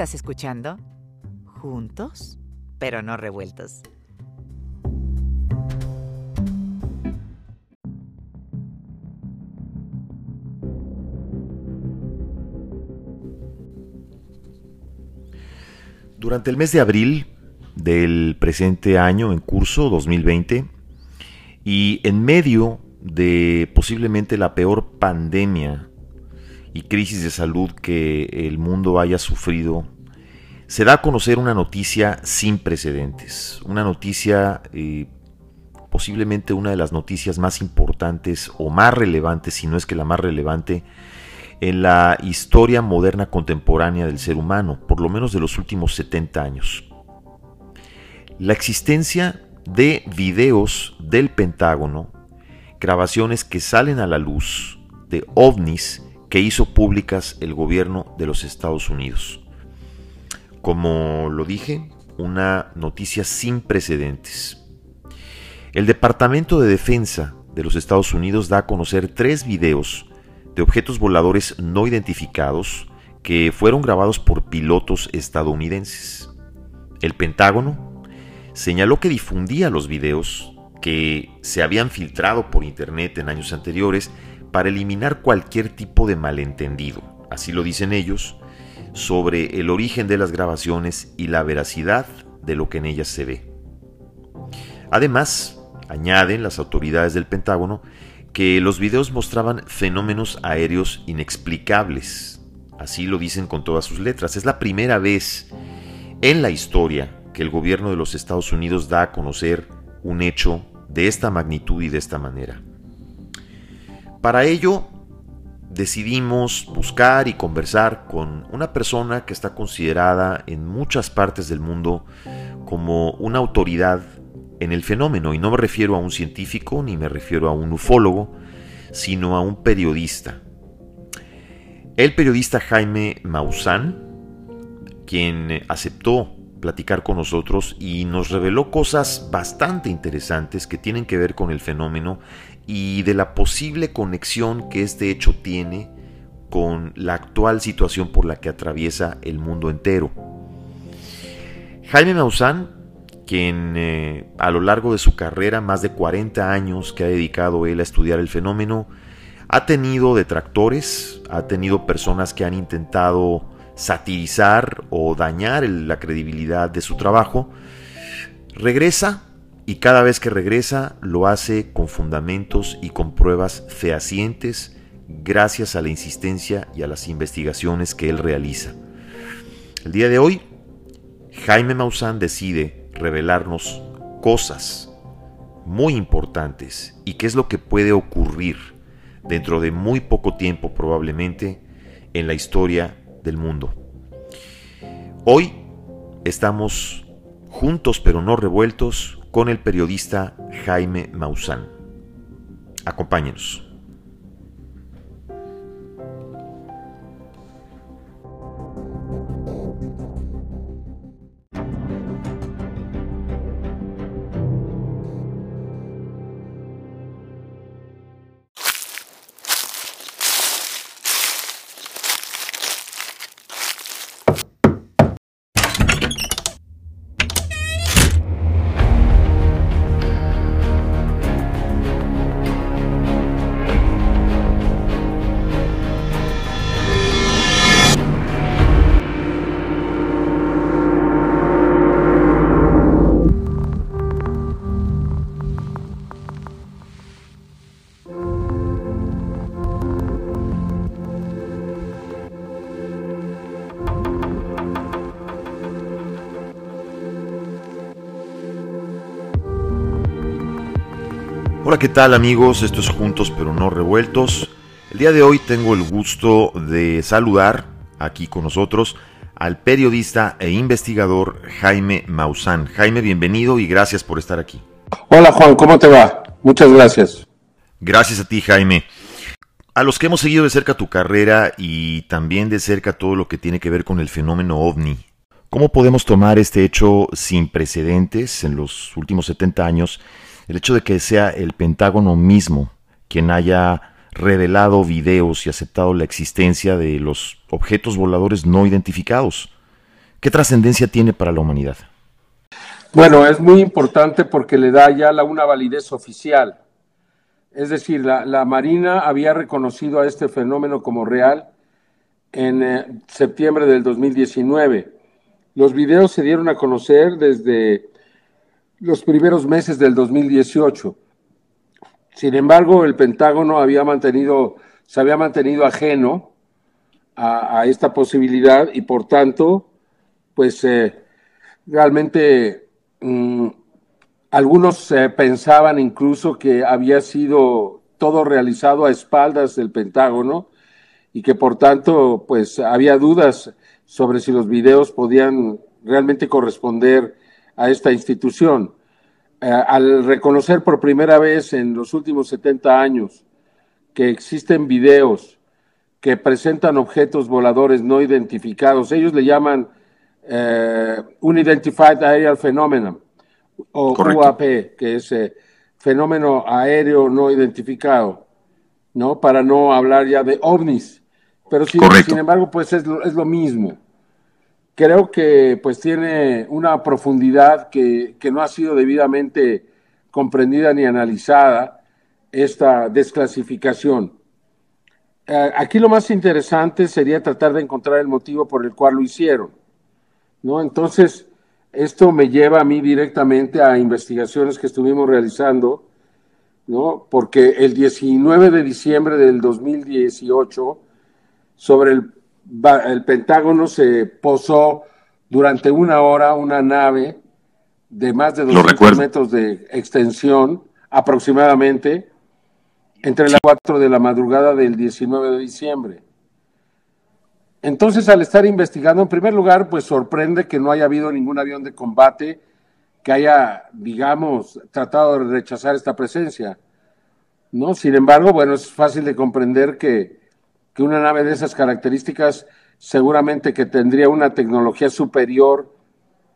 Estás escuchando Juntos, pero no revueltos. Durante el mes de abril del presente año en curso 2020 y en medio de posiblemente la peor pandemia y crisis de salud que el mundo haya sufrido, se da a conocer una noticia sin precedentes, una noticia eh, posiblemente una de las noticias más importantes o más relevantes, si no es que la más relevante, en la historia moderna contemporánea del ser humano, por lo menos de los últimos 70 años. La existencia de videos del Pentágono, grabaciones que salen a la luz de ovnis que hizo públicas el gobierno de los Estados Unidos. Como lo dije, una noticia sin precedentes. El Departamento de Defensa de los Estados Unidos da a conocer tres videos de objetos voladores no identificados que fueron grabados por pilotos estadounidenses. El Pentágono señaló que difundía los videos que se habían filtrado por Internet en años anteriores para eliminar cualquier tipo de malentendido, así lo dicen ellos, sobre el origen de las grabaciones y la veracidad de lo que en ellas se ve. Además, añaden las autoridades del Pentágono que los videos mostraban fenómenos aéreos inexplicables. Así lo dicen con todas sus letras. Es la primera vez en la historia que el gobierno de los Estados Unidos da a conocer un hecho de esta magnitud y de esta manera. Para ello, decidimos buscar y conversar con una persona que está considerada en muchas partes del mundo como una autoridad en el fenómeno, y no me refiero a un científico ni me refiero a un ufólogo, sino a un periodista. El periodista Jaime Maussan, quien aceptó platicar con nosotros y nos reveló cosas bastante interesantes que tienen que ver con el fenómeno y de la posible conexión que este hecho tiene con la actual situación por la que atraviesa el mundo entero. Jaime Maussan quien eh, a lo largo de su carrera, más de 40 años que ha dedicado él a estudiar el fenómeno, ha tenido detractores, ha tenido personas que han intentado satirizar o dañar la credibilidad de su trabajo, regresa y cada vez que regresa lo hace con fundamentos y con pruebas fehacientes gracias a la insistencia y a las investigaciones que él realiza. El día de hoy, Jaime Maussan decide revelarnos cosas muy importantes y qué es lo que puede ocurrir dentro de muy poco tiempo probablemente en la historia del mundo. Hoy estamos juntos pero no revueltos con el periodista Jaime Maussan. Acompáñenos. Hola, ¿qué tal amigos? Esto es Juntos pero no revueltos. El día de hoy tengo el gusto de saludar aquí con nosotros al periodista e investigador Jaime Maussan. Jaime, bienvenido y gracias por estar aquí. Hola Juan, ¿cómo te va? Muchas gracias. Gracias a ti, Jaime. A los que hemos seguido de cerca tu carrera y también de cerca todo lo que tiene que ver con el fenómeno ovni, ¿cómo podemos tomar este hecho sin precedentes en los últimos 70 años el hecho de que sea el Pentágono mismo quien haya revelado videos y aceptado la existencia de los objetos voladores no identificados. ¿Qué trascendencia tiene para la humanidad? Bueno, es muy importante porque le da ya la, una validez oficial. Es decir, la, la, Marina había reconocido a este fenómeno como real en eh, septiembre del 2019. Los videos se dieron a conocer desde los primeros meses del 2018. Sin embargo, el Pentágono había mantenido, se había mantenido ajeno a, esta posibilidad y por tanto, pues eh, realmente mmm, algunos eh, pensaban incluso que había sido todo realizado a espaldas del Pentágono y que por tanto, pues había dudas sobre si los videos podían realmente corresponder a esta institución. Eh, al reconocer por primera vez en los últimos 70 años que existen videos que presentan objetos voladores no identificados, ellos le llaman eh, Unidentified Aerial Phenomenon, o Correcto. UAP, que es eh, fenómeno aéreo no identificado, ¿no? Para no hablar ya de ovnis. Pero sin, sin embargo, pues es lo, es lo, mismo. Creo que pues tiene una profundidad que, que no ha sido debidamente comprendida ni analizada esta desclasificación. Eh, aquí lo más interesante sería tratar de encontrar el motivo por el cual lo hicieron, ¿no? Entonces, esto me lleva a mí directamente a investigaciones que estuvimos realizando, ¿no? Porque el 19 de diciembre del 2018, sobre el, el Pentágono se posó durante una hora una nave de más de 200 metros de extensión, aproximadamente, entre las 4 de la madrugada del 19 de diciembre. Entonces, al estar investigando, en primer lugar, pues sorprende que no haya habido ningún avión de combate que haya, digamos, tratado de rechazar esta presencia. ¿no? Sin embargo, bueno, es fácil de comprender que, que una nave de esas características seguramente que tendría una tecnología superior,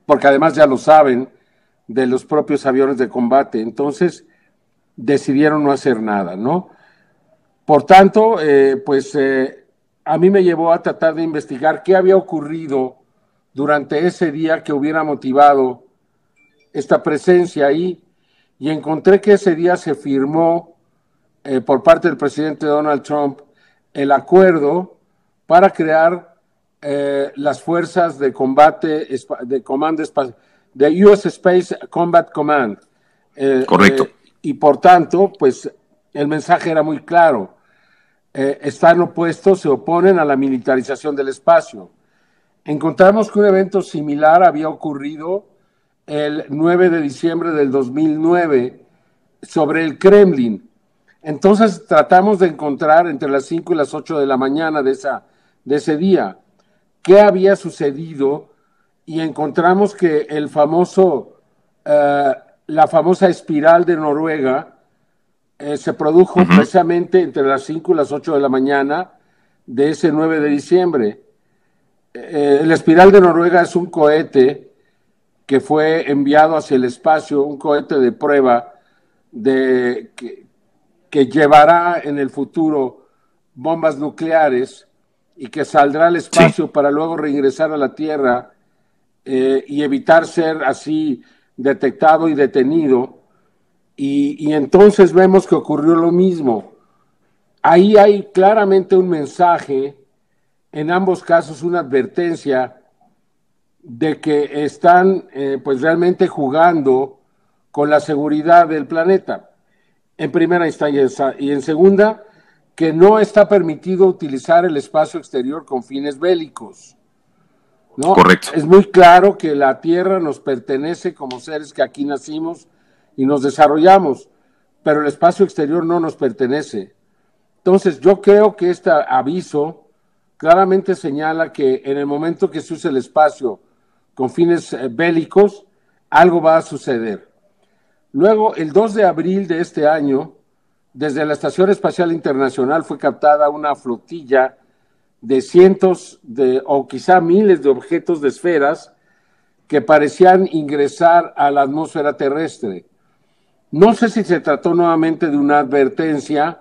porque además ya lo saben, de los propios aviones de combate. Entonces, decidieron no hacer nada, ¿no? Por tanto, eh, pues eh, a mí me llevó a tratar de investigar qué había ocurrido durante ese día que hubiera motivado esta presencia ahí y encontré que ese día se firmó eh, por parte del presidente Donald Trump el acuerdo para crear eh, las fuerzas de combate de comando de US Space Combat Command. Eh, Correcto. y por tanto, pues el mensaje era muy claro eh, están opuestos, se oponen a la militarización del espacio. Encontramos que un evento similar había ocurrido el 9 de diciembre del 2009 sobre el Kremlin. Entonces tratamos de encontrar entre las 5 y las 8 de la mañana de, esa, de ese día qué había sucedido y encontramos que el famoso, uh, la famosa espiral de Noruega, eh, se produjo uh -huh. precisamente entre las 5 y las 8 de la mañana de ese 9 de diciembre. Eh, el espiral de Noruega es un cohete que fue enviado hacia el espacio, un cohete de prueba de, que, que llevará en el futuro bombas nucleares y que saldrá al espacio sí. para luego regresar a la Tierra eh, y evitar ser así detectado y detenido y, y, entonces vemos que ocurrió lo mismo. Ahí hay claramente un mensaje, en ambos casos una advertencia de que están eh, pues realmente jugando con la seguridad del planeta, en primera instancia, y en segunda, que no está permitido utilizar el espacio exterior con fines bélicos. ¿no? Correcto. Es muy claro que la Tierra nos pertenece como seres que aquí nacimos y nos desarrollamos, pero el espacio exterior no nos pertenece. Entonces, yo creo que este aviso claramente señala que en el momento que se use el espacio con fines eh, bélicos, algo va a suceder. Luego, el 2 de abril de este año, desde la Estación Espacial Internacional fue captada una flotilla de cientos de, o quizá miles de objetos de esferas que parecían ingresar a la atmósfera terrestre. No sé si se trató nuevamente de una advertencia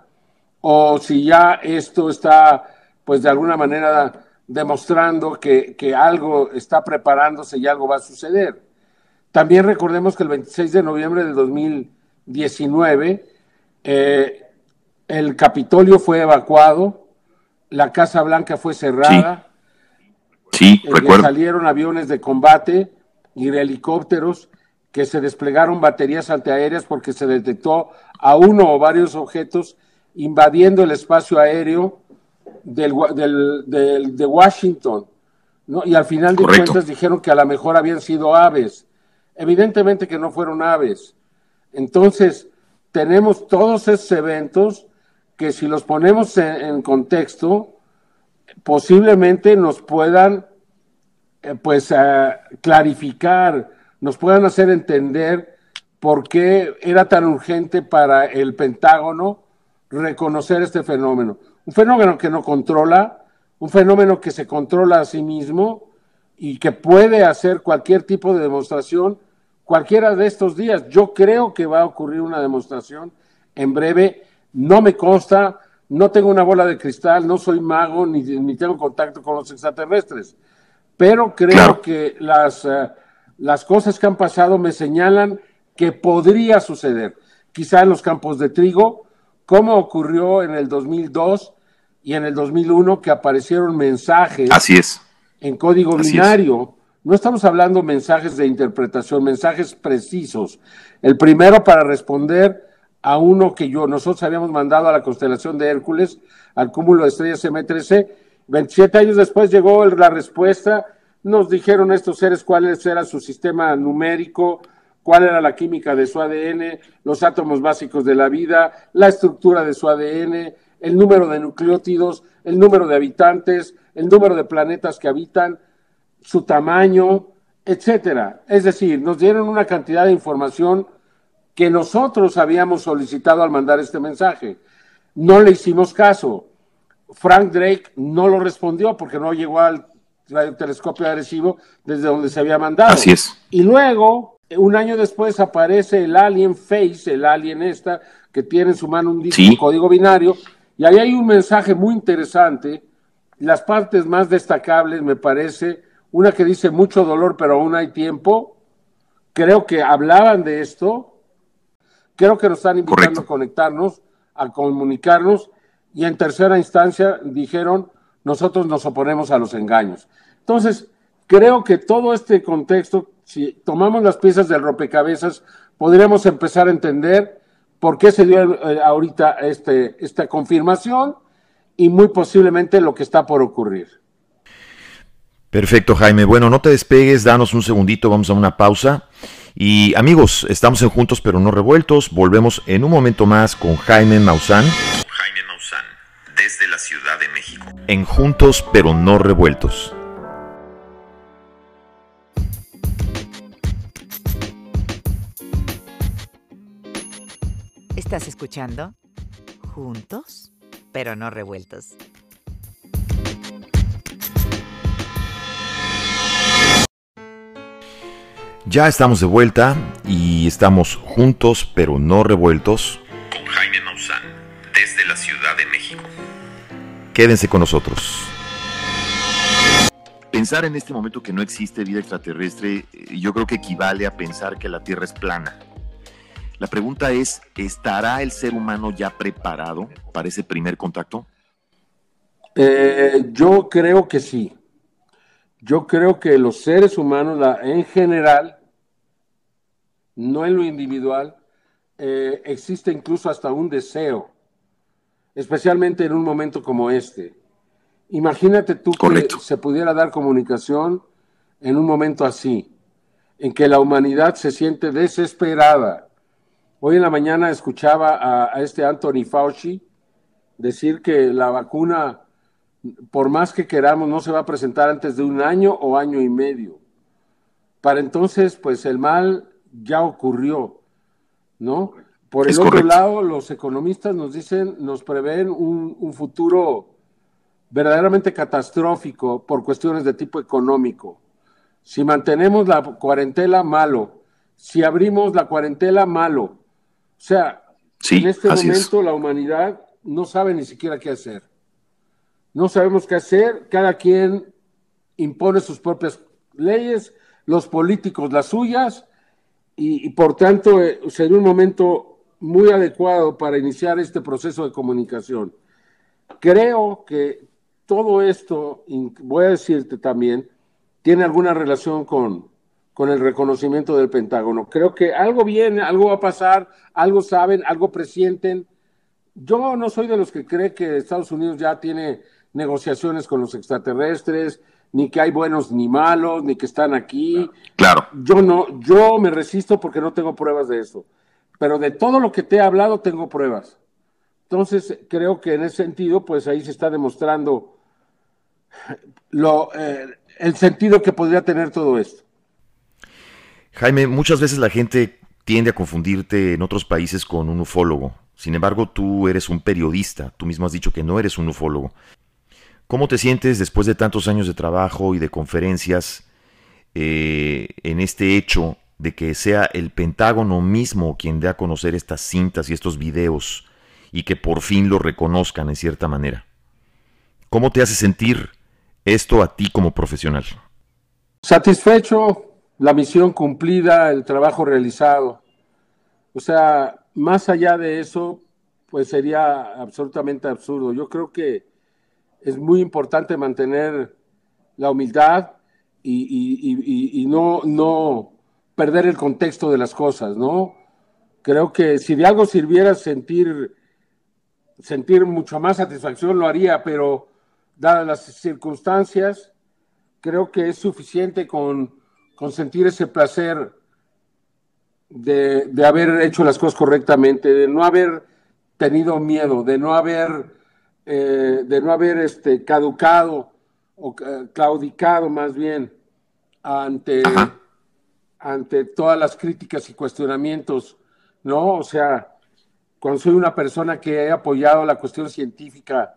o si ya esto está, pues de alguna manera, demostrando que, que algo está preparándose y algo va a suceder. También recordemos que el 26 de noviembre de 2019 eh, el Capitolio fue evacuado, la Casa Blanca fue cerrada. Sí, sí eh, Salieron aviones de combate y helicópteros que se desplegaron baterías antiaéreas porque se detectó a uno o varios objetos invadiendo el espacio aéreo del, del, de Washington. ¿no? Y al final de cuentas dijeron que a lo mejor habían sido aves. Evidentemente que no fueron aves. Entonces, tenemos todos esos eventos que si los ponemos en, contexto, posiblemente nos puedan eh, pues eh, clarificar, nos puedan hacer entender por qué era tan urgente para el Pentágono reconocer este fenómeno. Un fenómeno que no controla, un fenómeno que se controla a sí mismo y que puede hacer cualquier tipo de demostración cualquiera de estos días. Yo creo que va a ocurrir una demostración en breve. No me consta, no tengo una bola de cristal, no soy mago ni, ni tengo contacto con los extraterrestres, pero creo que las, eh, las cosas que han pasado me señalan que podría suceder. Quizá en los campos de trigo, como ocurrió en el 2002 y en el 2001 que aparecieron mensajes Así es. En código binario no estamos hablando mensajes de interpretación, mensajes precisos. El primero para responder a uno que yo, nosotros habíamos mandado a la constelación de Hércules, al cúmulo de estrellas M13. 27 años después llegó la respuesta. Nos dijeron estos seres cuál era su sistema numérico, cuál era la química de su ADN, los átomos básicos de la vida, la estructura de su ADN, el número de nucleótidos, el número de habitantes, el número de planetas que habitan su tamaño, etcétera. Es decir, nos dieron una cantidad de información que nosotros habíamos solicitado al mandar este mensaje. No le hicimos caso. Frank Drake no lo respondió porque no llegó al telescopio agresivo desde donde se había mandado. Así es. Y luego, un año después, aparece el Alien Face, el Alien esta, que tiene en su mano un disco código binario, y ahí hay un mensaje muy interesante. Las partes más destacables, me parece, una que dice mucho dolor, pero aún hay tiempo. Creo que hablaban de esto. Creo que nos están invitando a conectarnos, a comunicarnos. Y en tercera instancia dijeron, nosotros nos oponemos a los engaños. Entonces, creo que todo este contexto, si tomamos las piezas del rompecabezas, podríamos empezar a entender por qué se dio eh, ahorita este, esta confirmación y muy posiblemente lo que está por ocurrir. Perfecto, Jaime. Bueno, no te despegues, danos un segundito, vamos a una pausa. Y amigos, estamos en Juntos pero no revueltos. Volvemos en un momento más con Jaime Maussan. Jaime Maussan, desde la Ciudad de México. En Juntos pero no revueltos. ¿Estás escuchando? Juntos pero no revueltos. Ya estamos de vuelta y estamos juntos pero no revueltos. Con Jaime Maussan, desde la Ciudad de México. Quédense con nosotros. Pensar en este momento que no existe vida extraterrestre, eh, yo creo que equivale a pensar que la Tierra es plana. La pregunta es, ¿estará el ser humano ya preparado para ese primer contacto? Eh, yo creo que sí. Yo creo que los seres humanos en general no en lo individual, eh, existe incluso hasta un deseo, especialmente en un momento como este. Imagínate tú que se pudiera dar comunicación en un momento así, en que la humanidad se siente desesperada. Hoy en la mañana escuchaba a, a este Anthony Fauci decir que la vacuna, por más que queramos, no se va a presentar antes de un año o año y medio. Para entonces, pues el mal ya ocurrió, ¿no? Por el otro lado, los economistas nos dicen, nos prevén un, futuro verdaderamente catastrófico por cuestiones de tipo económico. Si mantenemos la cuarentena, malo. Si abrimos la cuarentena, malo. O sea, en este momento la humanidad no sabe ni siquiera qué hacer. no sabemos qué hacer, cada quien impone sus propias leyes, los políticos las suyas, y, por tanto eh, sería un momento muy adecuado para iniciar este proceso de comunicación. Creo que todo esto, voy a decirte también, tiene alguna relación con, con el reconocimiento del Pentágono. Creo que algo viene, algo va a pasar, algo saben, algo presienten. Yo no soy de los que cree que Estados Unidos ya tiene negociaciones con los extraterrestres, ni que hay buenos ni malos, ni que están aquí. Claro. Yo no, yo me resisto porque no tengo pruebas de eso. Pero de todo lo que te he hablado tengo pruebas. Entonces, creo que en ese sentido, pues ahí se está demostrando lo, eh, el sentido que podría tener todo esto. Jaime, muchas veces la gente tiende a confundirte en otros países con un ufólogo. Sin embargo, tú eres un periodista. Tú mismo has dicho que no eres un ufólogo. ¿Cómo te sientes después de tantos años de trabajo y de conferencias eh, en este hecho de que sea el Pentágono mismo quien dé a conocer estas cintas y estos videos y que por fin lo reconozcan en cierta manera? ¿Cómo te hace sentir esto a ti como profesional? Satisfecho, la misión cumplida, el trabajo realizado. O sea, más allá de eso, pues sería absolutamente absurdo. Yo creo que es muy importante mantener la humildad y, no, no perder el contexto de las cosas, ¿no? Creo que si de algo sirviera sentir, sentir mucho más satisfacción, lo haría, pero dadas las circunstancias, creo que es suficiente con, con sentir ese placer de, de haber hecho las cosas correctamente, de no haber tenido miedo, de no haber eh, de no haber este, caducado o claudicado más bien ante, ante todas las críticas y cuestionamientos, ¿no? O sea, cuando soy una persona que he apoyado la cuestión científica,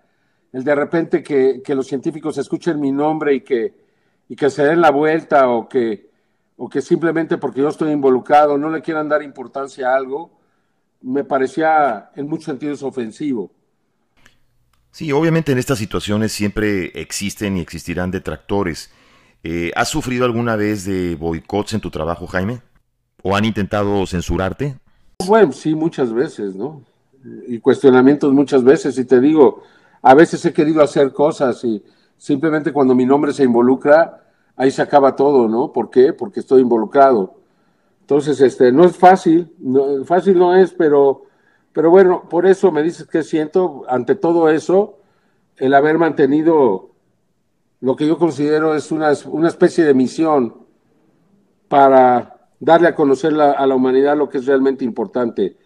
el de repente que, los científicos escuchen mi nombre y que, y que se den la vuelta o que, o que simplemente porque yo estoy involucrado no le quieran dar importancia a algo, me parecía en muchos sentidos ofensivo. Sí, obviamente en estas situaciones siempre existen y existirán detractores. Eh, ¿Has sufrido alguna vez de boicots en tu trabajo, Jaime? ¿O han intentado censurarte? Bueno, sí, muchas veces, ¿no? Y cuestionamientos muchas veces. Y te digo, a veces he querido hacer cosas y simplemente cuando mi nombre se involucra, ahí se acaba todo, ¿no? ¿Por qué? Porque estoy involucrado. Entonces, este, no es fácil, fácil no es, pero pero bueno, por eso me dices que siento, ante todo eso, el haber mantenido lo que yo considero es una, una especie de misión para darle a conocer a la humanidad lo que es realmente importante.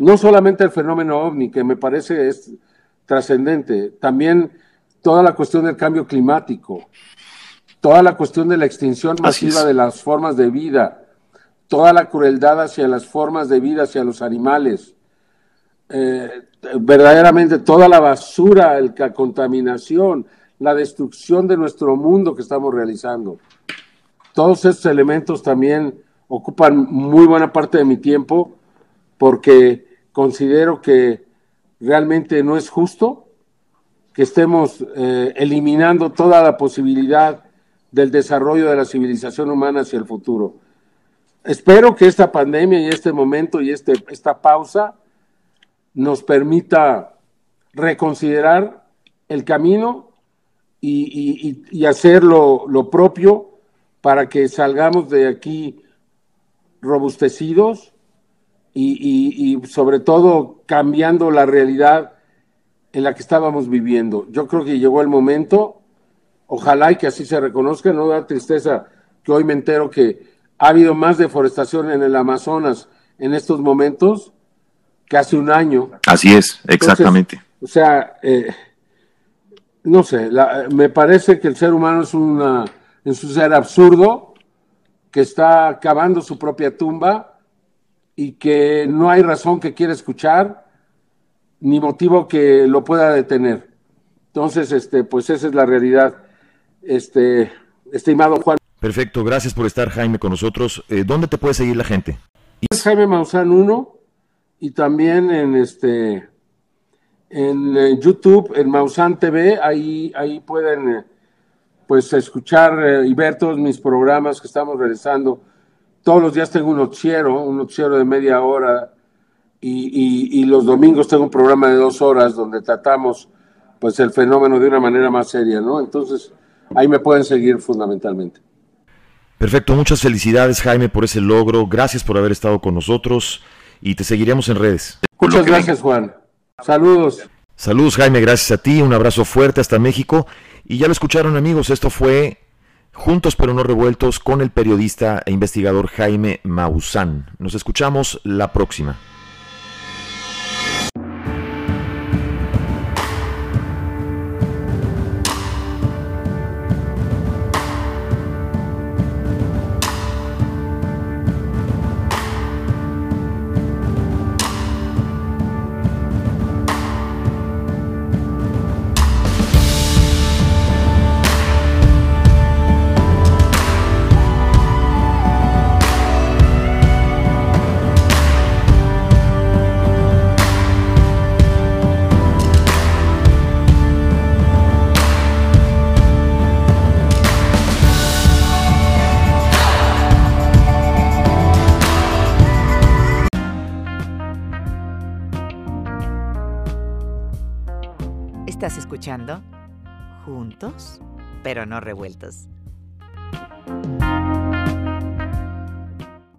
No solamente el fenómeno ovni, que me parece es trascendente, también toda la cuestión del cambio climático, toda la cuestión de la extinción masiva de las formas de vida, toda la crueldad hacia las formas de vida, hacia los animales, eh, verdaderamente toda la basura, la contaminación, la destrucción de nuestro mundo que estamos realizando. Todos estos elementos también ocupan muy buena parte de mi tiempo porque considero que realmente no es justo que estemos eh, eliminando toda la posibilidad del desarrollo de la civilización humana hacia el futuro. Espero que esta pandemia y este momento y este, esta pausa nos permita reconsiderar el camino y, hacer lo, propio para que salgamos de aquí robustecidos y, sobre todo cambiando la realidad en la que estábamos viviendo. Yo creo que llegó el momento, ojalá y que así se reconozca, no da tristeza que hoy me entero que ha habido más deforestación en el Amazonas en estos momentos que hace un año. Así es, exactamente. o sea, eh, no sé, me parece que el ser humano es una, en su ser absurdo, que está cavando su propia tumba y que no hay razón que quiera escuchar ni motivo que lo pueda detener. Entonces, este, pues esa es la realidad. Este, estimado Juan. Perfecto, gracias por estar Jaime con nosotros. Eh, ¿Dónde te puede seguir la gente? Es Jaime Maussan 1 y también en este en eh, YouTube, en Mausan TV, ahí, ahí pueden eh, pues escuchar y ver todos mis programas que estamos realizando. Todos los días tengo un noticiero, un noticiero de media hora y, y, los domingos tengo un programa de dos horas donde tratamos pues el fenómeno de una manera más seria, ¿no? Entonces ahí me pueden seguir fundamentalmente. Perfecto, muchas felicidades Jaime por ese logro, gracias por haber estado con nosotros y te seguiremos en redes. Muchas gracias Juan. Saludos. Saludos Jaime, gracias a ti, un abrazo fuerte hasta México. Y ya lo escucharon amigos, esto fue Juntos pero no revueltos con el periodista e investigador Jaime Maussan. Nos escuchamos la próxima. Escuchando Juntos, pero no revueltos.